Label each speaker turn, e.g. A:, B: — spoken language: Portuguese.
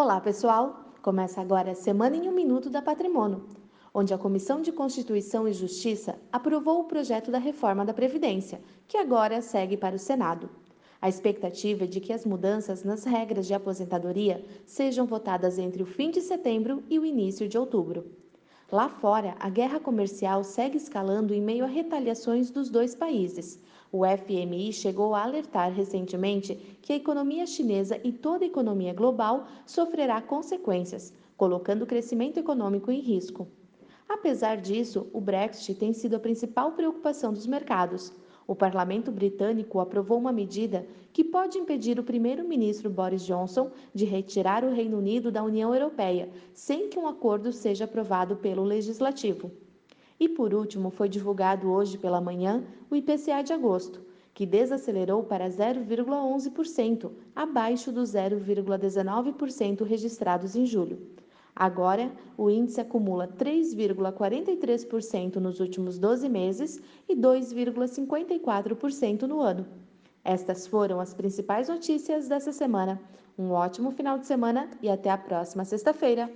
A: Olá, pessoal! Começa agora a Semana em um Minuto da Patrimônio, onde a Comissão de Constituição e Justiça aprovou o projeto da reforma da Previdência, que agora segue para o Senado. A expectativa é de que as mudanças nas regras de aposentadoria sejam votadas entre o fim de setembro e o início de outubro. Lá fora, a guerra comercial segue escalando em meio a retaliações dos dois países. O FMI chegou a alertar recentemente que a economia chinesa e toda a economia global sofrerá consequências, colocando o crescimento econômico em risco. Apesar disso, o Brexit tem sido a principal preocupação dos mercados. O parlamento britânico aprovou uma medida que pode impedir o primeiro-ministro Boris Johnson de retirar o Reino Unido da União Europeia, sem que um acordo seja aprovado pelo legislativo. E por último, foi divulgado hoje pela manhã o IPCA de agosto, que desacelerou para 0,11%, abaixo dos 0,19% registrados em julho. Agora, o índice acumula 3,43% nos últimos 12 meses e 2,54% no ano. Estas foram as principais notícias dessa semana. Um ótimo final de semana e até a próxima sexta-feira.